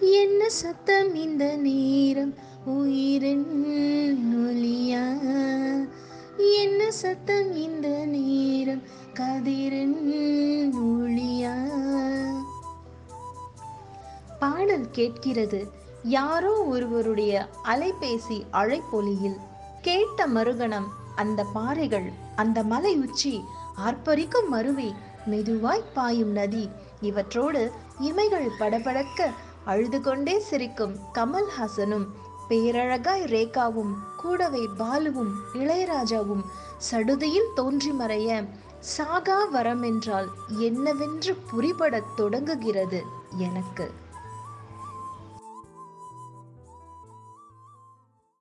என்ன சத்தம் இந்த நேரம்? உயிரின் ஒலியா என்ன சத்தம் இந்த நேரம்? கதிரின் ஒளியா? பாடல் கேட்கிறது. யாரோ ஒருவருடைய அலைபேசி அழைப்பொலியில் கேட்ட மறுகணம் அந்த பாறைகள் அந்த மலை உச்சி ஆர்ப்பரிக்கும் மருவி மெதுவாய் பாயும் நதி இவற்றோடு இமைகள் படபடக்க அழுது கொண்டே சிரிக்கும் கமல்ஹாசனும் பேரழகாய் ரேகாவும் கூடவே பாலுவும் இளையராஜாவும் சடுதியில் தோன்றி மறைய சாகா வரம் என்றால் என்னவென்று புரிபடத் தொடங்குகிறது எனக்கு.